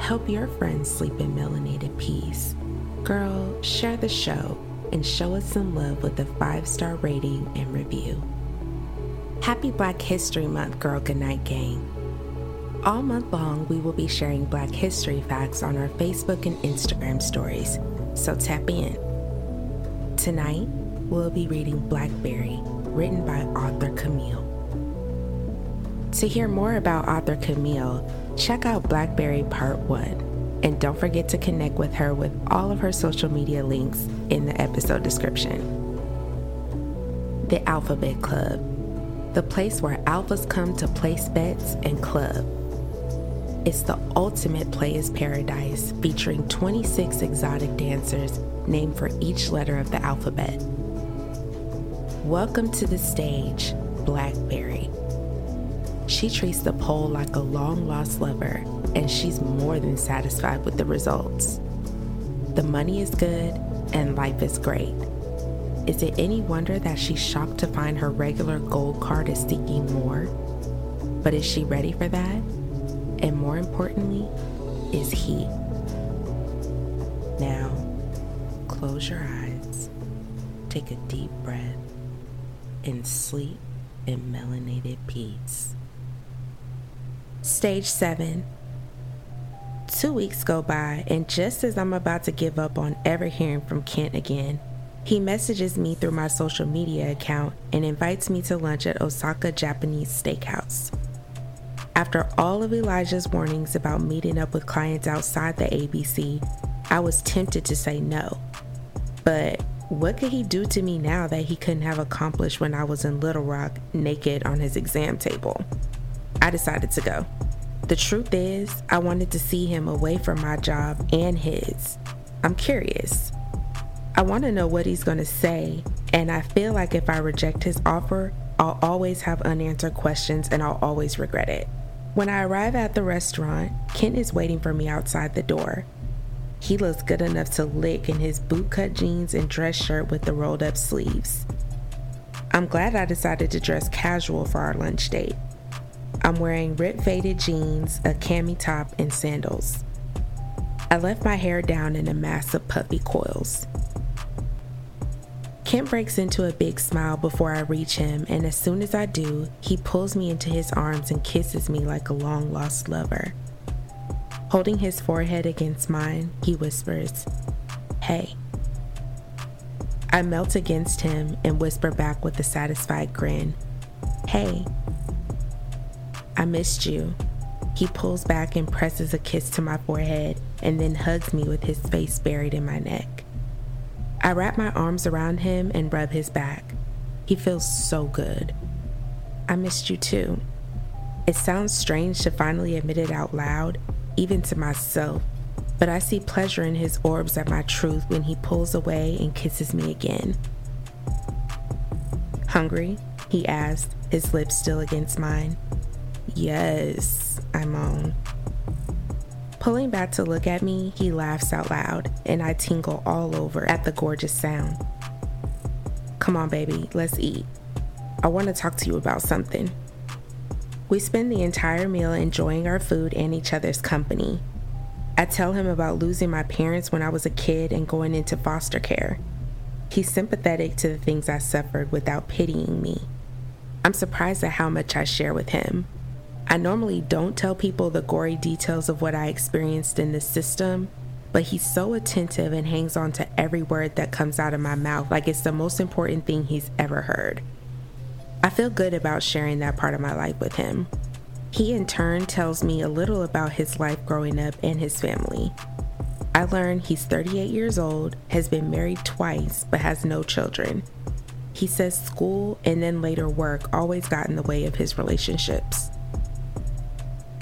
Help your friends sleep in melanated peace. Girl, share the show and show us some love with a five star rating and review. Happy Black History Month, Girl Goodnight Gang. All month long, we will be sharing Black History facts on our Facebook and Instagram stories, so tap in. Tonight, we'll be reading Blackberry, written by author Camille. To hear more about author Camille, check out Blackberry Part 1. And don't forget to connect with her with all of her social media links in the episode description. The Alphabet Club, the place where alphas come to place bets and club. It's the ultimate player's paradise featuring 26 exotic dancers named for each letter of the alphabet. Welcome to the stage, Blackberry. She treats the pole like a long lost lover, and she's more than satisfied with the results. The money is good, and life is great. Is it any wonder that she's shocked to find her regular gold card is seeking more? But is she ready for that? And more importantly, is he? Now, close your eyes, take a deep breath, and sleep in melanated peace. Stage 7. Two weeks go by, and just as I'm about to give up on ever hearing from Kent again, he messages me through my social media account and invites me to lunch at Osaka Japanese Steakhouse. After all of Elijah's warnings about meeting up with clients outside the ABC, I was tempted to say no. But what could he do to me now that he couldn't have accomplished when I was in Little Rock naked on his exam table? I decided to go. The truth is, I wanted to see him away from my job and his. I'm curious. I want to know what he's going to say, and I feel like if I reject his offer, I'll always have unanswered questions and I'll always regret it. When I arrive at the restaurant, Kent is waiting for me outside the door. He looks good enough to lick in his bootcut jeans and dress shirt with the rolled up sleeves. I'm glad I decided to dress casual for our lunch date. I'm wearing rip faded jeans, a cami top, and sandals. I left my hair down in a mass of puffy coils. Kent breaks into a big smile before I reach him, and as soon as I do, he pulls me into his arms and kisses me like a long lost lover. Holding his forehead against mine, he whispers, Hey. I melt against him and whisper back with a satisfied grin, Hey. I missed you. He pulls back and presses a kiss to my forehead and then hugs me with his face buried in my neck. I wrap my arms around him and rub his back. He feels so good. I missed you too. It sounds strange to finally admit it out loud, even to myself, but I see pleasure in his orbs at my truth when he pulls away and kisses me again. Hungry? He asked, his lips still against mine. Yes, I moan. Um, pulling back to look at me, he laughs out loud, and I tingle all over at the gorgeous sound. Come on, baby, let's eat. I want to talk to you about something. We spend the entire meal enjoying our food and each other's company. I tell him about losing my parents when I was a kid and going into foster care. He's sympathetic to the things I suffered without pitying me. I'm surprised at how much I share with him. I normally don't tell people the gory details of what I experienced in this system, but he's so attentive and hangs on to every word that comes out of my mouth like it's the most important thing he's ever heard. I feel good about sharing that part of my life with him. He, in turn, tells me a little about his life growing up and his family. I learn he's 38 years old, has been married twice, but has no children. He says school and then later work always got in the way of his relationships.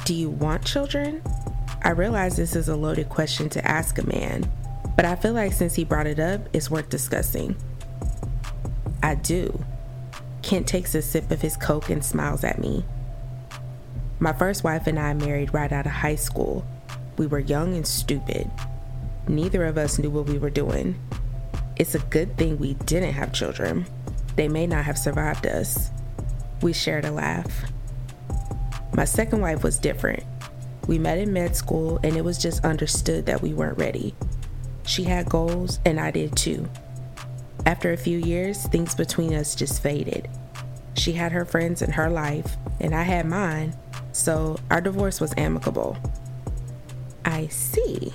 Do you want children? I realize this is a loaded question to ask a man, but I feel like since he brought it up, it's worth discussing. I do. Kent takes a sip of his Coke and smiles at me. My first wife and I married right out of high school. We were young and stupid. Neither of us knew what we were doing. It's a good thing we didn't have children. They may not have survived us. We shared a laugh. My second wife was different. We met in med school, and it was just understood that we weren't ready. She had goals, and I did too. After a few years, things between us just faded. She had her friends in her life, and I had mine, so our divorce was amicable. I see.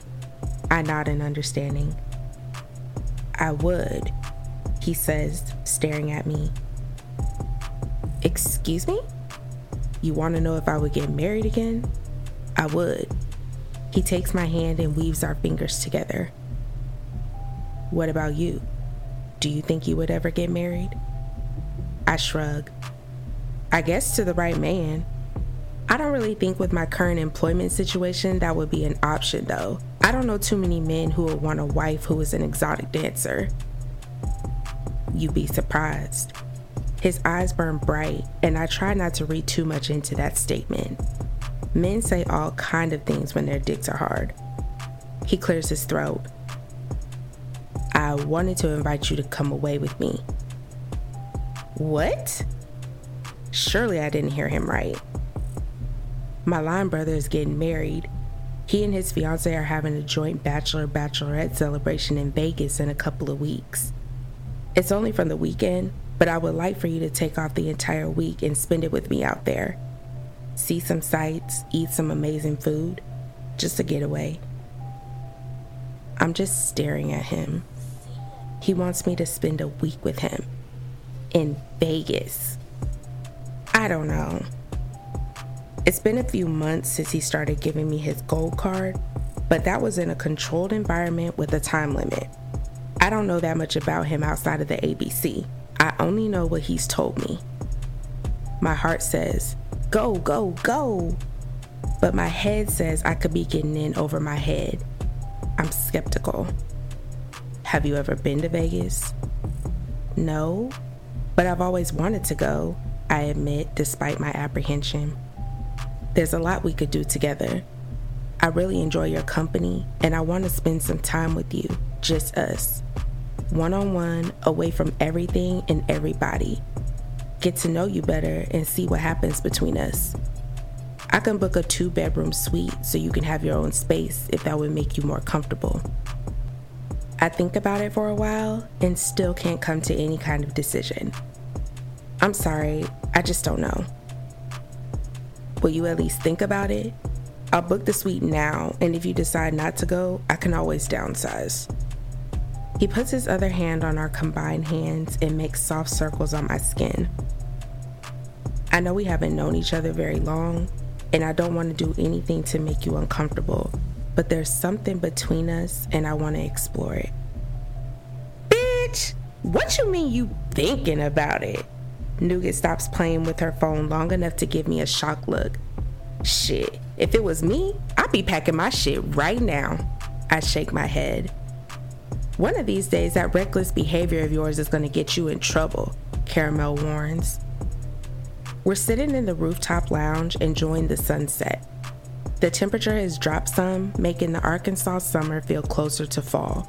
I nod in understanding. I would, he says, staring at me. Excuse me? You want to know if I would get married again? I would. He takes my hand and weaves our fingers together. What about you? Do you think you would ever get married? I shrug. I guess to the right man. I don't really think with my current employment situation that would be an option though. I don't know too many men who would want a wife who is an exotic dancer. You'd be surprised. His eyes burn bright, and I try not to read too much into that statement. Men say all kind of things when their dicks are hard. He clears his throat. I wanted to invite you to come away with me. What? Surely I didn't hear him right. My line brother is getting married. He and his fiance are having a joint bachelor bachelorette celebration in Vegas in a couple of weeks. It's only from the weekend, but I would like for you to take off the entire week and spend it with me out there. See some sights, eat some amazing food, just a getaway. I'm just staring at him. He wants me to spend a week with him in Vegas. I don't know. It's been a few months since he started giving me his gold card, but that was in a controlled environment with a time limit. I don't know that much about him outside of the ABC. I only know what he's told me. My heart says, go, go, go. But my head says I could be getting in over my head. I'm skeptical. Have you ever been to Vegas? No, but I've always wanted to go, I admit, despite my apprehension. There's a lot we could do together. I really enjoy your company, and I want to spend some time with you, just us one on one, away from everything and everybody. Get to know you better and see what happens between us. I can book a two bedroom suite so you can have your own space if that would make you more comfortable. I think about it for a while and still can't come to any kind of decision. I'm sorry, I just don't know. Will you at least think about it? I'll book the suite now, and if you decide not to go, I can always downsize. He puts his other hand on our combined hands and makes soft circles on my skin. I know we haven't known each other very long, and I don't want to do anything to make you uncomfortable, but there's something between us and I want to explore it. Bitch, what you mean you thinking about it? Nougat stops playing with her phone long enough to give me a shocked look. Shit, if it was me, I'd be packing my shit right now. I shake my head. One of these days, that reckless behavior of yours is going to get you in trouble, Caramel warns. We're sitting in the rooftop lounge enjoying the sunset. The temperature has dropped some, making the Arkansas summer feel closer to fall.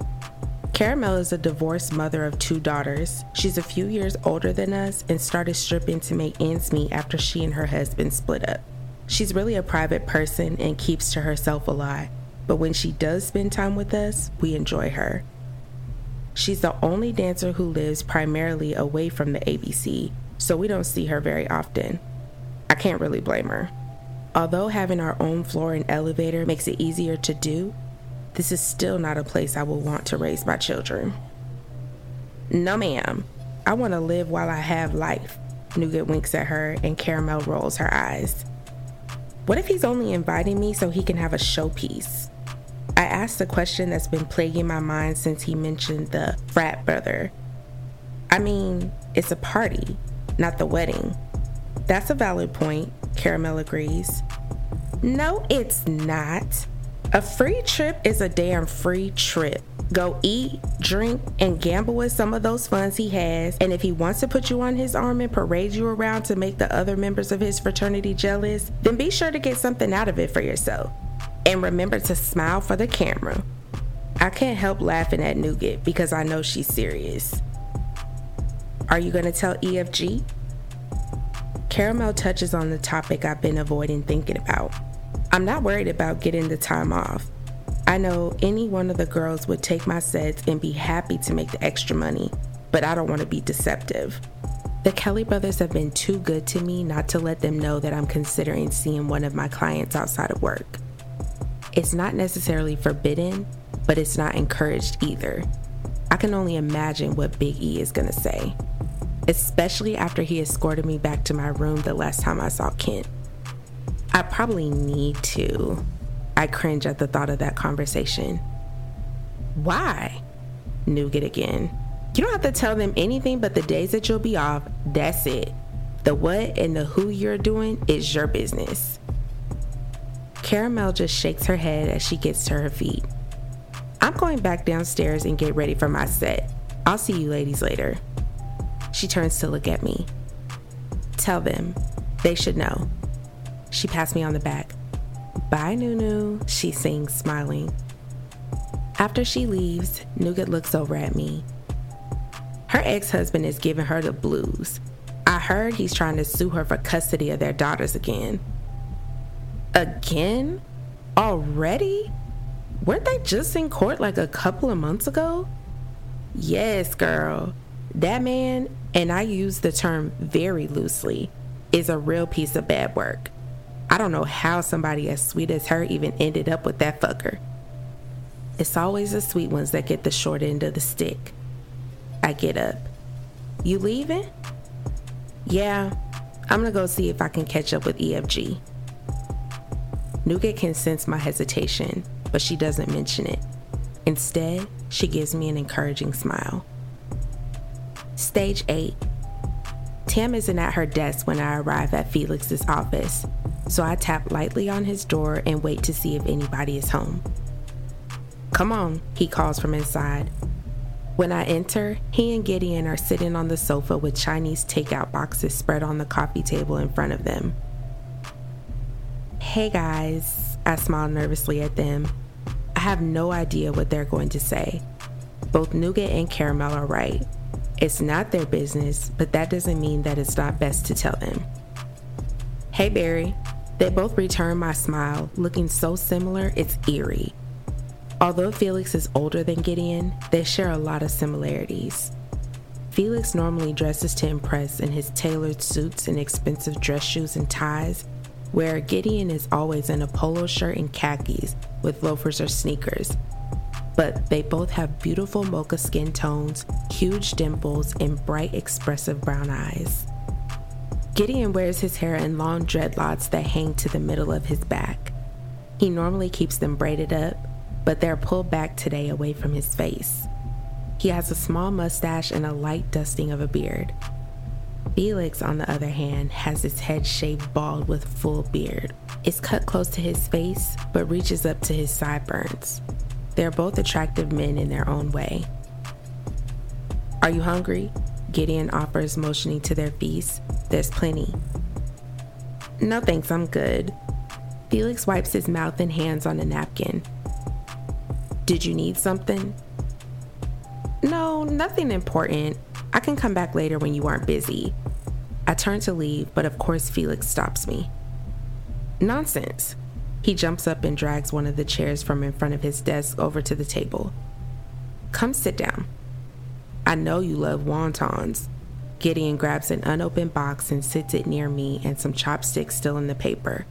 Caramel is a divorced mother of two daughters. She's a few years older than us and started stripping to make ends meet after she and her husband split up. She's really a private person and keeps to herself a lot, but when she does spend time with us, we enjoy her. She's the only dancer who lives primarily away from the ABC, so we don't see her very often. I can't really blame her. Although having our own floor and elevator makes it easier to do, this is still not a place I will want to raise my children. No, ma'am. I want to live while I have life. Nougat winks at her and Caramel rolls her eyes. What if he's only inviting me so he can have a showpiece? I asked the question that's been plaguing my mind since he mentioned the frat brother. I mean, it's a party, not the wedding. That's a valid point, Caramel agrees. No, it's not. A free trip is a damn free trip. Go eat, drink, and gamble with some of those funds he has. And if he wants to put you on his arm and parade you around to make the other members of his fraternity jealous, then be sure to get something out of it for yourself. And remember to smile for the camera. I can't help laughing at Nougat because I know she's serious. Are you going to tell EFG? Caramel touches on the topic I've been avoiding thinking about. I'm not worried about getting the time off. I know any one of the girls would take my sets and be happy to make the extra money, but I don't want to be deceptive. The Kelly brothers have been too good to me not to let them know that I'm considering seeing one of my clients outside of work. It's not necessarily forbidden, but it's not encouraged either. I can only imagine what Big E is to say especially after he escorted me back to my room the last time I saw Kent. I probably need to. I cringe at the thought of that conversation. Why? Nougat again. You don't have to tell them anything but the days that you'll be off. That's it. The what and the who you're doing is your business. Caramel just shakes her head as she gets to her feet. I'm going back downstairs and get ready for my set. I'll see you ladies later. She turns to look at me. Tell them. They should know. She pats me on the back. Bye, Nunu, she sings, smiling. After she leaves, Nougat looks over at me. Her ex husband is giving her the blues. I heard he's trying to sue her for custody of their daughters again. Again? Already? Weren't they just in court like a couple of months ago? Yes, girl. That man and I use the term very loosely, is a real piece of bad work. I don't know how somebody as sweet as her even ended up with that fucker. It's always the sweet ones that get the short end of the stick. I get up. You leaving? Yeah, I'm gonna go see if I can catch up with EFG. Nougat can sense my hesitation, but she doesn't mention it. Instead, she gives me an encouraging smile. Stage 8. Tam isn't at her desk when I arrive at Felix's office, so I tap lightly on his door and wait to see if anybody is home. Come on, he calls from inside. When I enter, he and Gideon are sitting on the sofa with Chinese takeout boxes spread on the coffee table in front of them. Hey guys, I smile nervously at them. I have no idea what they're going to say. Both Nougat and Caramel are right. It's not their business, but that doesn't mean that it's not best to tell them. Hey, Berry. They both return my smile, looking so similar it's eerie. Although Felix is older than Gideon, they share a lot of similarities. Felix normally dresses to impress in his tailored suits and expensive dress shoes and ties, where Gideon is always in a polo shirt and khakis with loafers or sneakers. But they both have beautiful mocha skin tones, huge dimples, and bright, expressive brown eyes. Gideon wears his hair in long dreadlocks that hang to the middle of his back. He normally keeps them braided up, but they're pulled back today away from his face. He has a small mustache and a light dusting of a beard. Felix, on the other hand, has his head shaved bald with full beard. It's cut close to his face, but reaches up to his sideburns. They're both attractive men in their own way. Are you hungry? Gideon offers, motioning to their feast. There's plenty. No thanks, I'm good. Felix wipes his mouth and hands on a napkin. Did you need something? No, nothing important. I can come back later when you aren't busy. I turn to leave, but of course, Felix stops me. Nonsense. He jumps up and drags one of the chairs from in front of his desk over to the table. Come sit down. I know you love wontons. Gideon grabs an unopened box and sits it near me and some chopsticks still in the paper.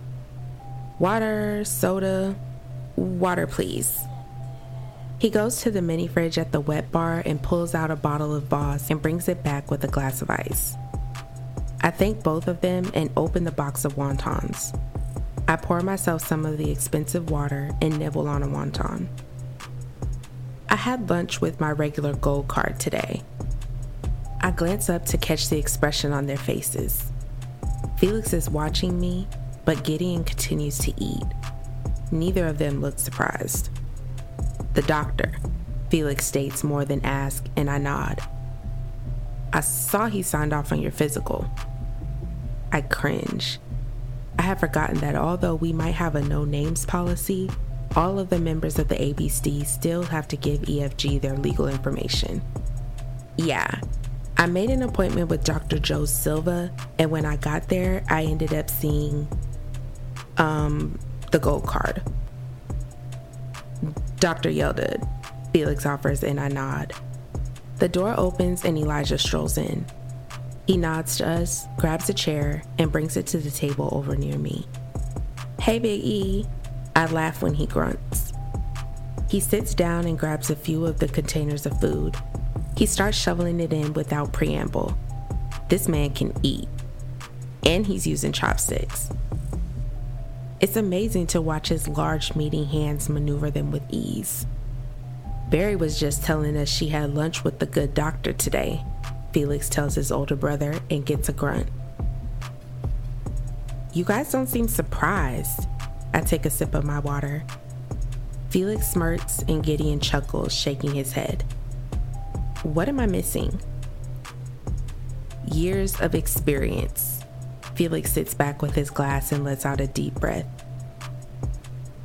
Water, soda, water, please. He goes to the mini fridge at the wet bar and pulls out a bottle of Voss and brings it back with a glass of ice. I thank both of them and open the box of wontons. I pour myself some of the expensive water and nibble on a wonton. I had lunch with my regular gold card today. I glance up to catch the expression on their faces. Felix is watching me, but Gideon continues to eat. Neither of them look surprised. The doctor, Felix states more than ask, and I nod. I saw he signed off on your physical. I cringe. I have forgotten that although we might have a no names policy, all of the members of the ABCD still have to give EFG their legal information. Yeah, I made an appointment with Dr. Joe Silva, and when I got there, I ended up seeing um, the gold card. Dr. Yelda, Felix offers, and I nod. The door opens and Elijah strolls in. He nods to us, grabs a chair, and brings it to the table over near me. Hey, Big E. I laugh when he grunts. He sits down and grabs a few of the containers of food. He starts shoveling it in without preamble. This man can eat, and he's using chopsticks. It's amazing to watch his large meaty hands maneuver them with ease. Berry was just telling us she had lunch with the good doctor today, Felix tells his older brother and gets a grunt. You guys don't seem surprised. I take a sip of my water. Felix smirks and Gideon chuckles, shaking his head. What am I missing? Years of experience. Felix sits back with his glass and lets out a deep breath.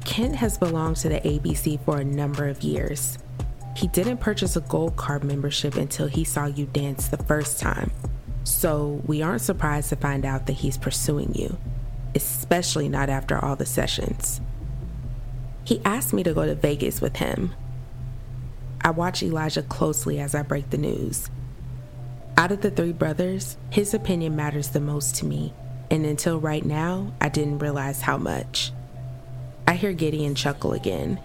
Kent has belonged to the ABC for a number of years. He didn't purchase a gold card membership until he saw you dance the first time. So we aren't surprised to find out that he's pursuing you, especially not after all the sessions. He asked me to go to Vegas with him. I watch Elijah closely as I break the news. Out of the three brothers, his opinion matters the most to me, and until right now, I didn't realize how much. I hear Gideon chuckle again.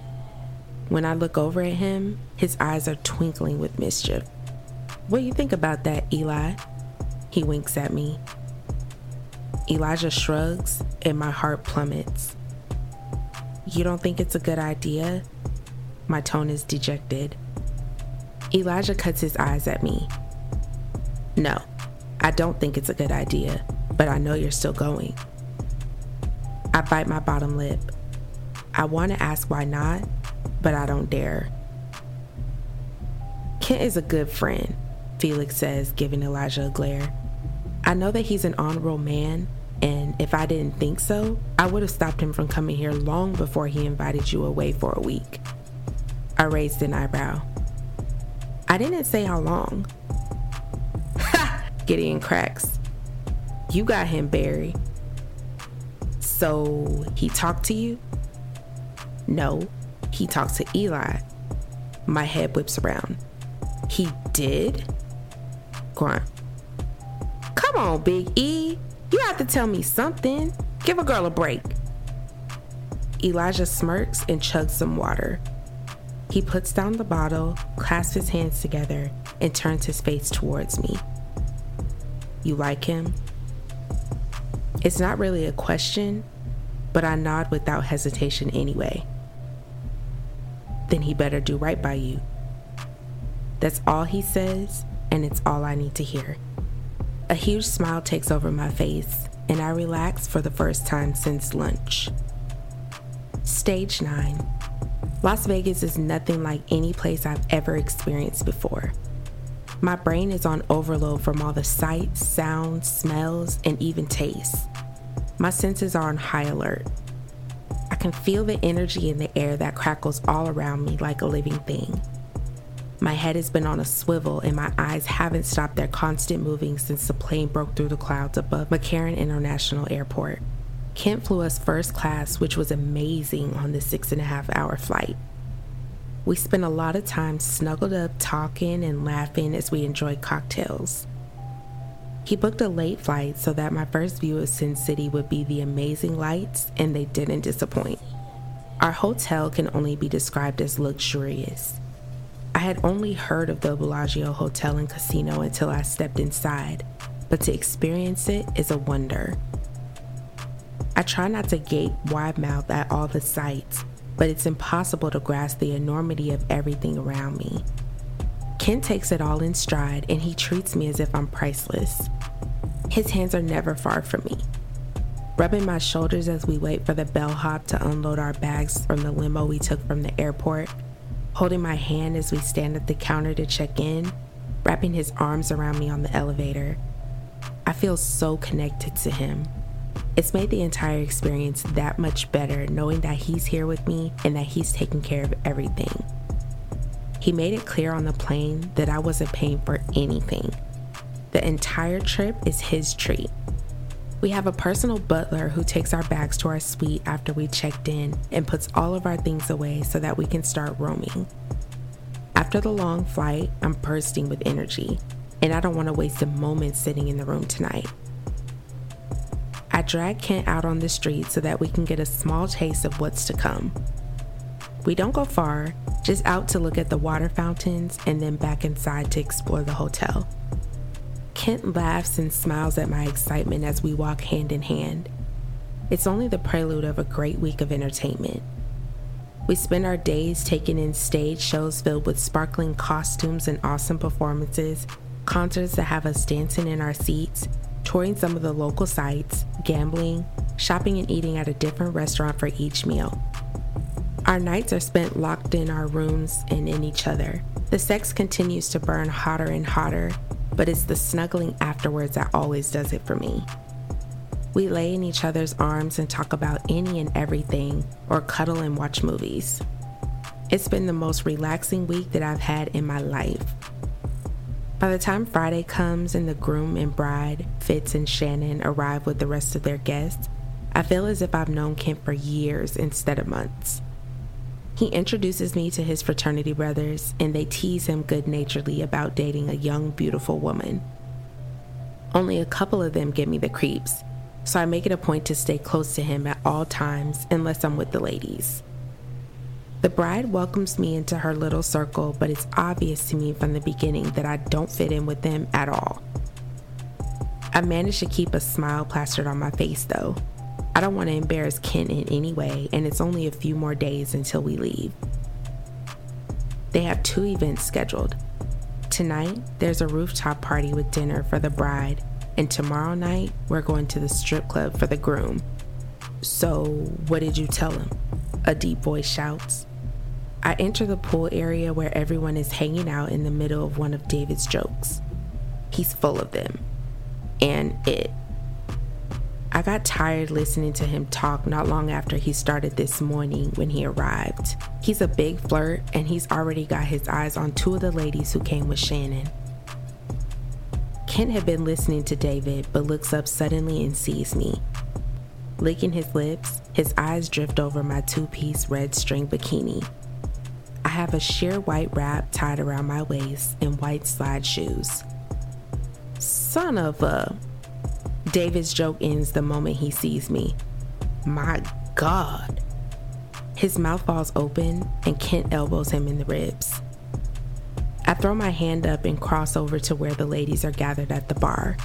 When I look over at him, his eyes are twinkling with mischief. What do you think about that, Eli? He winks at me. Elijah shrugs, and my heart plummets. You don't think it's a good idea? My tone is dejected. Elijah cuts his eyes at me. No, I don't think it's a good idea, but I know you're still going. I bite my bottom lip. I want to ask why not, but I don't dare. Kent is a good friend, Felix says, giving Elijah a glare. I know that he's an honorable man, and if I didn't think so, I would have stopped him from coming here long before he invited you away for a week. I raised an eyebrow. I didn't say how long. Ha! Gideon cracks. You got him, Berry. So he talked to you? No, he talked to Eli. My head whips around. He did? Grunt. Come on, Big E. You have to tell me something. Give a girl a break. Elijah smirks and chugs some water. He puts down the bottle, clasps his hands together, and turns his face towards me. You like him? It's not really a question, but I nod without hesitation anyway. Then he better do right by you. That's all he says, and it's all I need to hear. A huge smile takes over my face, and I relax for the first time since lunch. Stage 9 Las Vegas is nothing like any place I've ever experienced before. My brain is on overload from all the sights, sounds, smells, and even tastes. My senses are on high alert. I can feel the energy in the air that crackles all around me like a living thing. My head has been on a swivel and my eyes haven't stopped their constant moving since the plane broke through the clouds above McCarran International Airport. Kent flew us first class, which was amazing on the six and a half hour flight. We spent a lot of time snuggled up talking and laughing as we enjoyed cocktails. He booked a late flight so that my first view of Sin City would be the amazing lights, and they didn't disappoint. Our hotel can only be described as luxurious. I had only heard of the Bellagio Hotel and Casino until I stepped inside, but to experience it is a wonder. I try not to gape wide mouthed at all the sights, but it's impossible to grasp the enormity of everything around me. Kent takes it all in stride and he treats me as if I'm priceless. His hands are never far from me. Rubbing my shoulders as we wait for the bellhop to unload our bags from the limo we took from the airport, holding my hand as we stand at the counter to check in, wrapping his arms around me on the elevator. I feel so connected to him. It's made the entire experience that much better knowing that he's here with me and that he's taking care of everything. He made it clear on the plane that I wasn't paying for anything. The entire trip is his treat. We have a personal butler who takes our bags to our suite after we checked in and puts all of our things away so that we can start roaming. After the long flight, I'm bursting with energy, and I don't want to waste a moment sitting in the room tonight. I drag Kent out on the street so that we can get a small taste of what's to come. We don't go far, just out to look at the water fountains and then back inside to explore the hotel. Kent laughs and smiles at my excitement as we walk hand in hand. It's only the prelude of a great week of entertainment. We spend our days taking in stage shows filled with sparkling costumes and awesome performances, concerts that have us dancing in our seats, touring some of the local sites, gambling, shopping, and eating at a different restaurant for each meal. Our nights are spent locked in our rooms and in each other. The sex continues to burn hotter and hotter, but it's the snuggling afterwards that always does it for me. We lay in each other's arms and talk about any and everything, or cuddle and watch movies. It's been the most relaxing week that I've had in my life. By the time Friday comes and the groom and bride, Fitz and Shannon, arrive with the rest of their guests, I feel as if I've known Kent for years instead of months. He introduces me to his fraternity brothers, and they tease him good naturedly about dating a young, beautiful woman. Only a couple of them give me the creeps, so I make it a point to stay close to him at all times unless I'm with the ladies. The bride welcomes me into her little circle, but it's obvious to me from the beginning that I don't fit in with them at all. I manage to keep a smile plastered on my face though. I don't want to embarrass Kent in any way, and it's only a few more days until we leave. They have two events scheduled. Tonight, there's a rooftop party with dinner for the bride, and tomorrow night, we're going to the strip club for the groom. So, what did you tell him? A deep voice shouts. I enter the pool area where everyone is hanging out in the middle of one of David's jokes. He's full of them. And it. I got tired listening to him talk not long after he started this morning when he arrived. He's a big flirt and he's already got his eyes on two of the ladies who came with Shannon. Kent had been listening to David but looks up suddenly and sees me. licking his lips, his eyes drift over my two piece red string bikini. I have a sheer white wrap tied around my waist and white slide shoes. Son of a. David's joke ends the moment he sees me. My God. His mouth falls open and Kent elbows him in the ribs. I throw my hand up and cross over to where the ladies are gathered at the bar.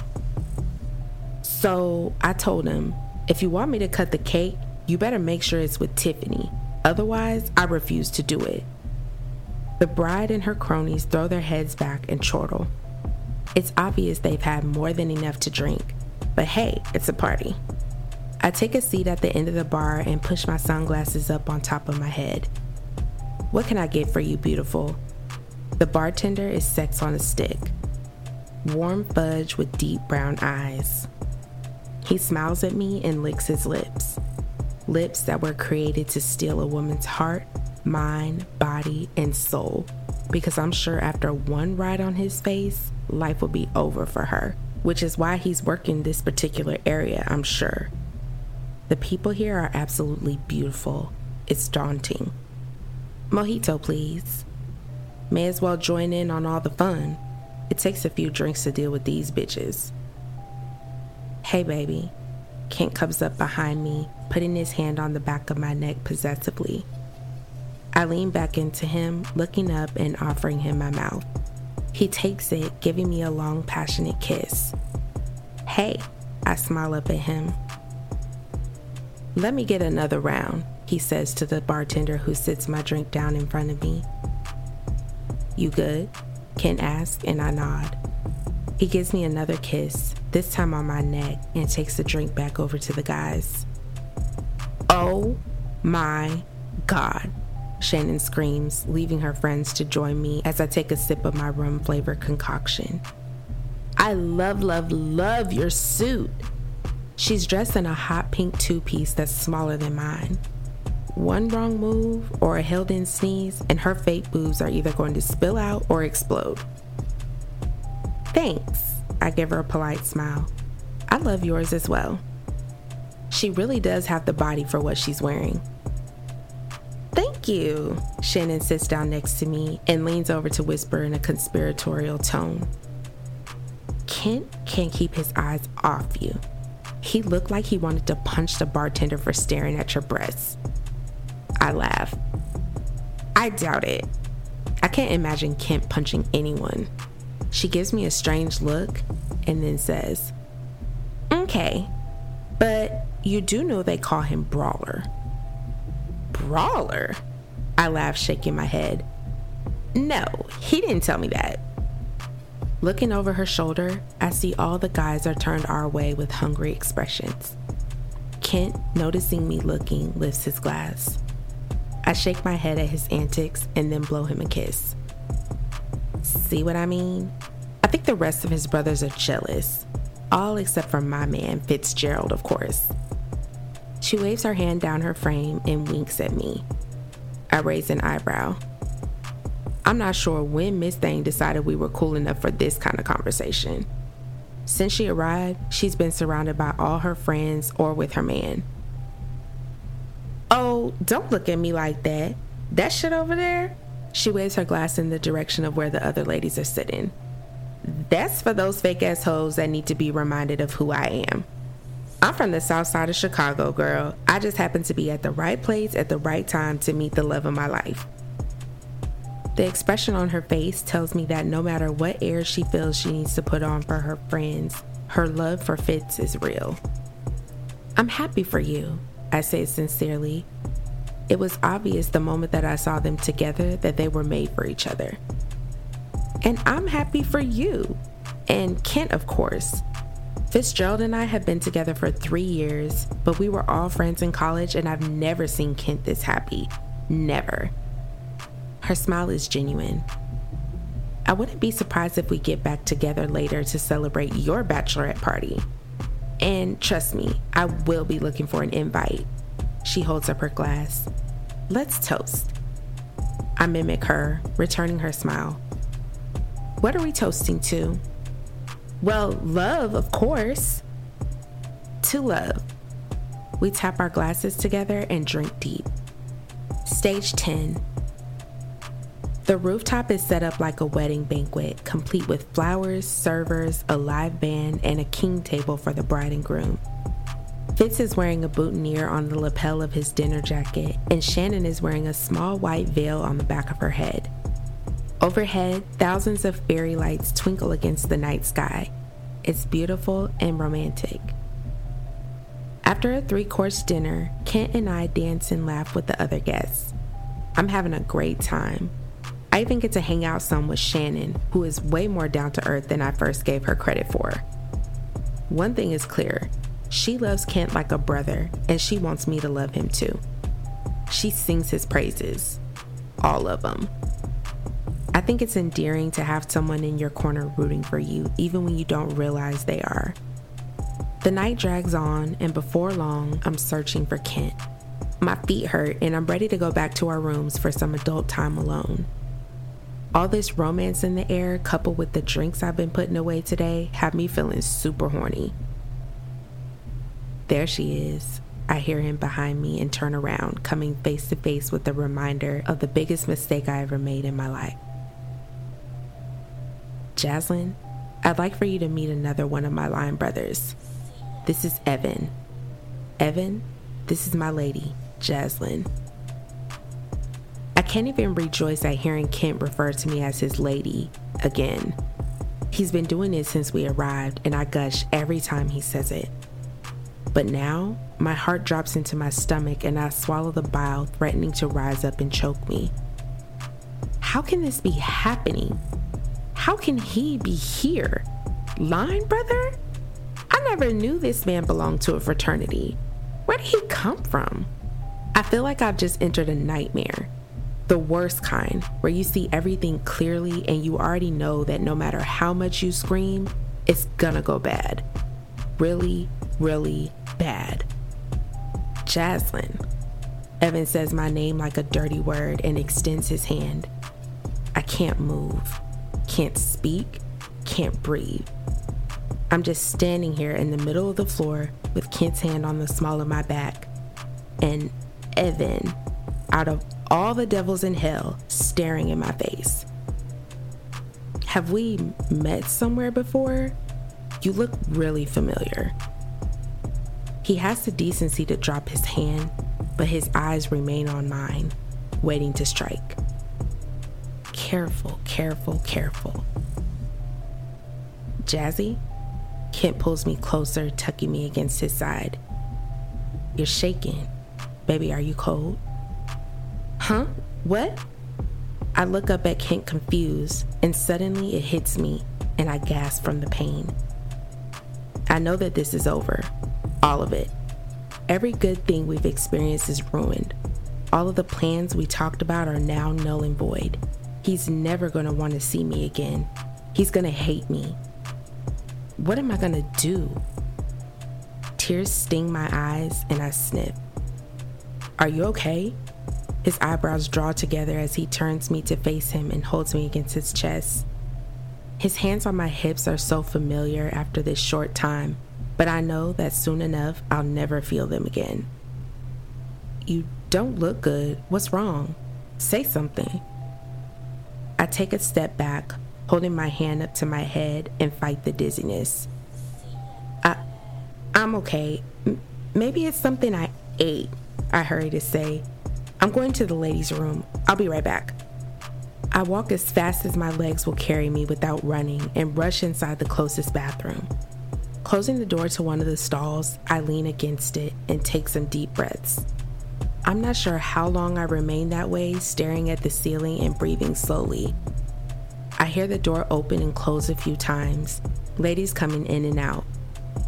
So I told him, if you want me to cut the cake, you better make sure it's with Tiffany. Otherwise, I refuse to do it. The bride and her cronies throw their heads back and chortle. It's obvious they've had more than enough to drink, but hey, it's a party. I take a seat at the end of the bar and push my sunglasses up on top of my head. What can I get for you, beautiful? The bartender is sex on a stick. Warm fudge with deep brown eyes. He smiles at me and licks his lips. Lips that were created to steal a woman's heart, mind, body, and soul. Because I'm sure after one ride on his face, life will be over for her, which is why he's working this particular area, I'm sure. The people here are absolutely beautiful. It's daunting. Mojito, please. May as well join in on all the fun. It takes a few drinks to deal with these bitches. Hey, baby. Kent comes up behind me, putting his hand on the back of my neck possessively. I lean back into him, looking up and offering him my mouth. He takes it, giving me a long, passionate kiss. Hey, I smile up at him. Let me get another round, he says to the bartender who sits my drink down in front of me. You good? Kent asks, and I nod. He gives me another kiss, this time on my neck, and takes the drink back over to the guys. Oh my God. Shannon screams, leaving her friends to join me as I take a sip of my rum flavored concoction. I love, love, love your suit. She's dressed in a hot pink two piece that's smaller than mine. One wrong move or a held in sneeze, and her fake boobs are either going to spill out or explode. Thanks. I give her a polite smile. I love yours as well. She really does have the body for what she's wearing. Thank you. Shannon sits down next to me and leans over to whisper in a conspiratorial tone. Kent can't keep his eyes off you. He looked like he wanted to punch the bartender for staring at your breasts. I laugh. I doubt it. I can't imagine Kent punching anyone. She gives me a strange look and then says, Okay, but you do know they call him Brawler. Brawler? I laugh, shaking my head. No, he didn't tell me that. Looking over her shoulder, I see all the guys are turned our way with hungry expressions. Kent, noticing me looking, lifts his glass. I shake my head at his antics and then blow him a kiss. See what I mean? I think the rest of his brothers are jealous, all except for my man, Fitzgerald, of course. She waves her hand down her frame and winks at me. I raise an eyebrow. I'm not sure when Miss Thing decided we were cool enough for this kind of conversation. Since she arrived, she's been surrounded by all her friends or with her man. Oh, don't look at me like that. That shit over there? She waves her glass in the direction of where the other ladies are sitting. That's for those fake ass hoes that need to be reminded of who I am. I'm from the south side of Chicago, girl. I just happen to be at the right place at the right time to meet the love of my life. The expression on her face tells me that no matter what air she feels she needs to put on for her friends, her love for Fitz is real. I'm happy for you, I say sincerely. It was obvious the moment that I saw them together that they were made for each other. And I'm happy for you. And Kent, of course. Fitzgerald and I have been together for three years, but we were all friends in college, and I've never seen Kent this happy. Never. Her smile is genuine. I wouldn't be surprised if we get back together later to celebrate your bachelorette party. And trust me, I will be looking for an invite. She holds up her glass. Let's toast. I mimic her, returning her smile. What are we toasting to? Well, love, of course. To love. We tap our glasses together and drink deep. Stage 10. The rooftop is set up like a wedding banquet, complete with flowers, servers, a live band, and a king table for the bride and groom. Fitz is wearing a boutonniere on the lapel of his dinner jacket, and Shannon is wearing a small white veil on the back of her head. Overhead, thousands of fairy lights twinkle against the night sky. It's beautiful and romantic. After a three course dinner, Kent and I dance and laugh with the other guests. I'm having a great time. I even get to hang out some with Shannon, who is way more down to earth than I first gave her credit for. One thing is clear she loves Kent like a brother, and she wants me to love him too. She sings his praises, all of them. I think it's endearing to have someone in your corner rooting for you, even when you don't realize they are. The night drags on, and before long, I'm searching for Kent. My feet hurt, and I'm ready to go back to our rooms for some adult time alone. All this romance in the air, coupled with the drinks I've been putting away today, have me feeling super horny. There she is. I hear him behind me and turn around, coming face to face with the reminder of the biggest mistake I ever made in my life. Jaslyn, I'd like for you to meet another one of my line brothers. This is Evan. Evan, this is my lady, Jaslyn. I can't even rejoice at hearing Kent refer to me as his lady again. He's been doing it since we arrived, and I gush every time he says it. But now, my heart drops into my stomach and I swallow the bile, threatening to rise up and choke me. How can this be happening? How can he be here? Line brother? I never knew this man belonged to a fraternity. Where did he come from? I feel like I've just entered a nightmare. The worst kind, where you see everything clearly and you already know that no matter how much you scream, it's gonna go bad. Really, really bad. Jaslyn. Evan says my name like a dirty word and extends his hand. I can't move, can't speak, can't breathe. I'm just standing here in the middle of the floor with Kent's hand on the small of my back. And Evan, out of all the devils in hell, staring in my face. Have we met somewhere before? You look really familiar. He has the decency to drop his hand, but his eyes remain on mine, waiting to strike. Careful, careful, careful. Jazzy? Kent pulls me closer, tucking me against his side. You're shaking. Baby, are you cold? Huh? What? I look up at Kent confused, and suddenly it hits me, and I gasp from the pain. I know that this is over, all of it. Every good thing we've experienced is ruined. All of the plans we talked about are now null and void. He's never gonna wanna see me again. He's gonna hate me. What am I gonna do? Tears sting my eyes and I snip. Are you okay? His eyebrows draw together as he turns me to face him and holds me against his chest. His hands on my hips are so familiar after this short time but I know that soon enough I'll never feel them again. You don't look good. What's wrong? Say something. I take a step back, holding my hand up to my head and fight the dizziness. I, I'm okay. M- maybe it's something I ate, I hurry to say. I'm going to the ladies' room. I'll be right back. I walk as fast as my legs will carry me without running and rush inside the closest bathroom. Closing the door to one of the stalls, I lean against it and take some deep breaths. I'm not sure how long I remain that way, staring at the ceiling and breathing slowly. I hear the door open and close a few times, ladies coming in and out.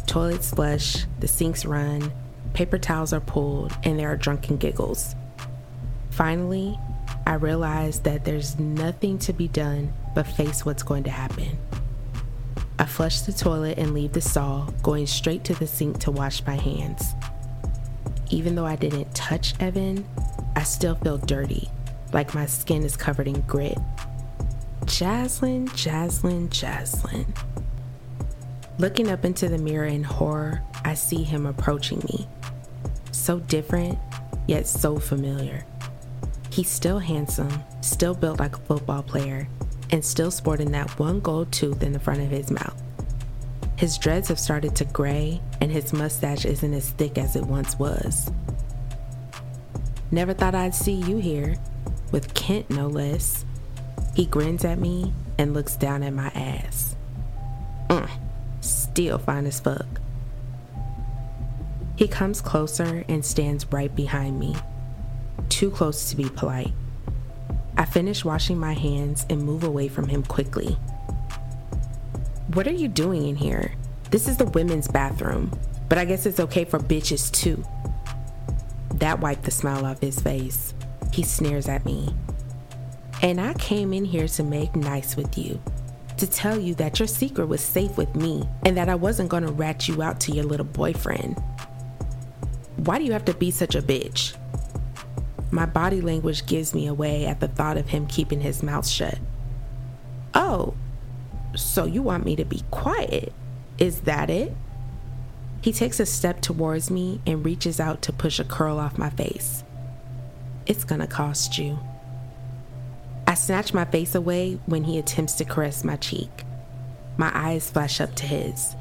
Toilets flush, the sinks run, paper towels are pulled, and there are drunken giggles. Finally, I realize that there's nothing to be done but face what's going to happen. I flush the toilet and leave the stall, going straight to the sink to wash my hands. Even though I didn't touch Evan, I still feel dirty, like my skin is covered in grit. Jaslyn, Jaslyn, Jaslyn. Looking up into the mirror in horror, I see him approaching me. So different, yet so familiar. He's still handsome, still built like a football player, and still sporting that one gold tooth in the front of his mouth. His dreads have started to gray, and his mustache isn't as thick as it once was. Never thought I'd see you here, with Kent no less. He grins at me and looks down at my ass. Mm, still fine as fuck. He comes closer and stands right behind me, too close to be polite. I finish washing my hands and move away from him quickly. What are you doing in here? This is the women's bathroom, but I guess it's okay for bitches too. That wiped the smile off his face. He sneers at me. And I came in here to make nice with you, to tell you that your secret was safe with me and that I wasn't gonna rat you out to your little boyfriend. Why do you have to be such a bitch? My body language gives me away at the thought of him keeping his mouth shut. Oh, so you want me to be quiet? Is that it? He takes a step towards me and reaches out to push a curl off my face. It's gonna cost you. I snatch my face away when he attempts to caress my cheek. My eyes flash up to his.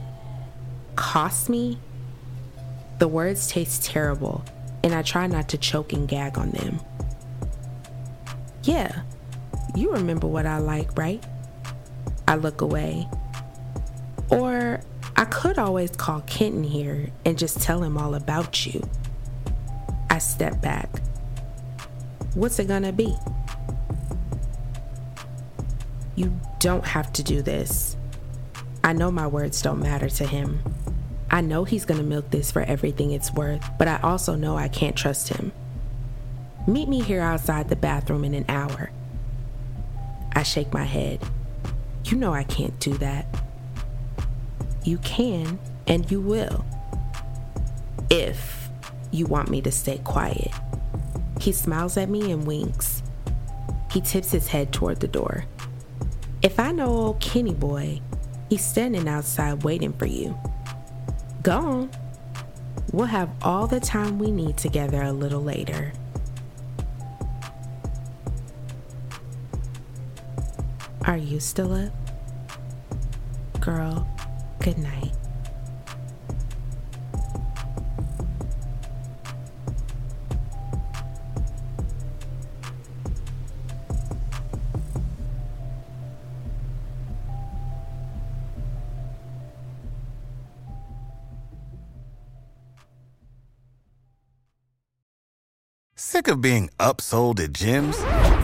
Cost me? The words taste terrible, and I try not to choke and gag on them. Yeah, you remember what I like, right? I look away. Or I could always call Kenton here and just tell him all about you. I step back. What's it gonna be? You don't have to do this. I know my words don't matter to him. I know he's gonna milk this for everything it's worth, but I also know I can't trust him. Meet me here outside the bathroom in an hour. I shake my head. You know I can't do that. You can, and you will. If you want me to stay quiet. He smiles at me and winks. He tips his head toward the door. If I know old Kenny boy, he's standing outside waiting for you. Go on. We'll have all the time we need together a little later. Are you still up? Girl, good night. Sick of being upsold at gyms?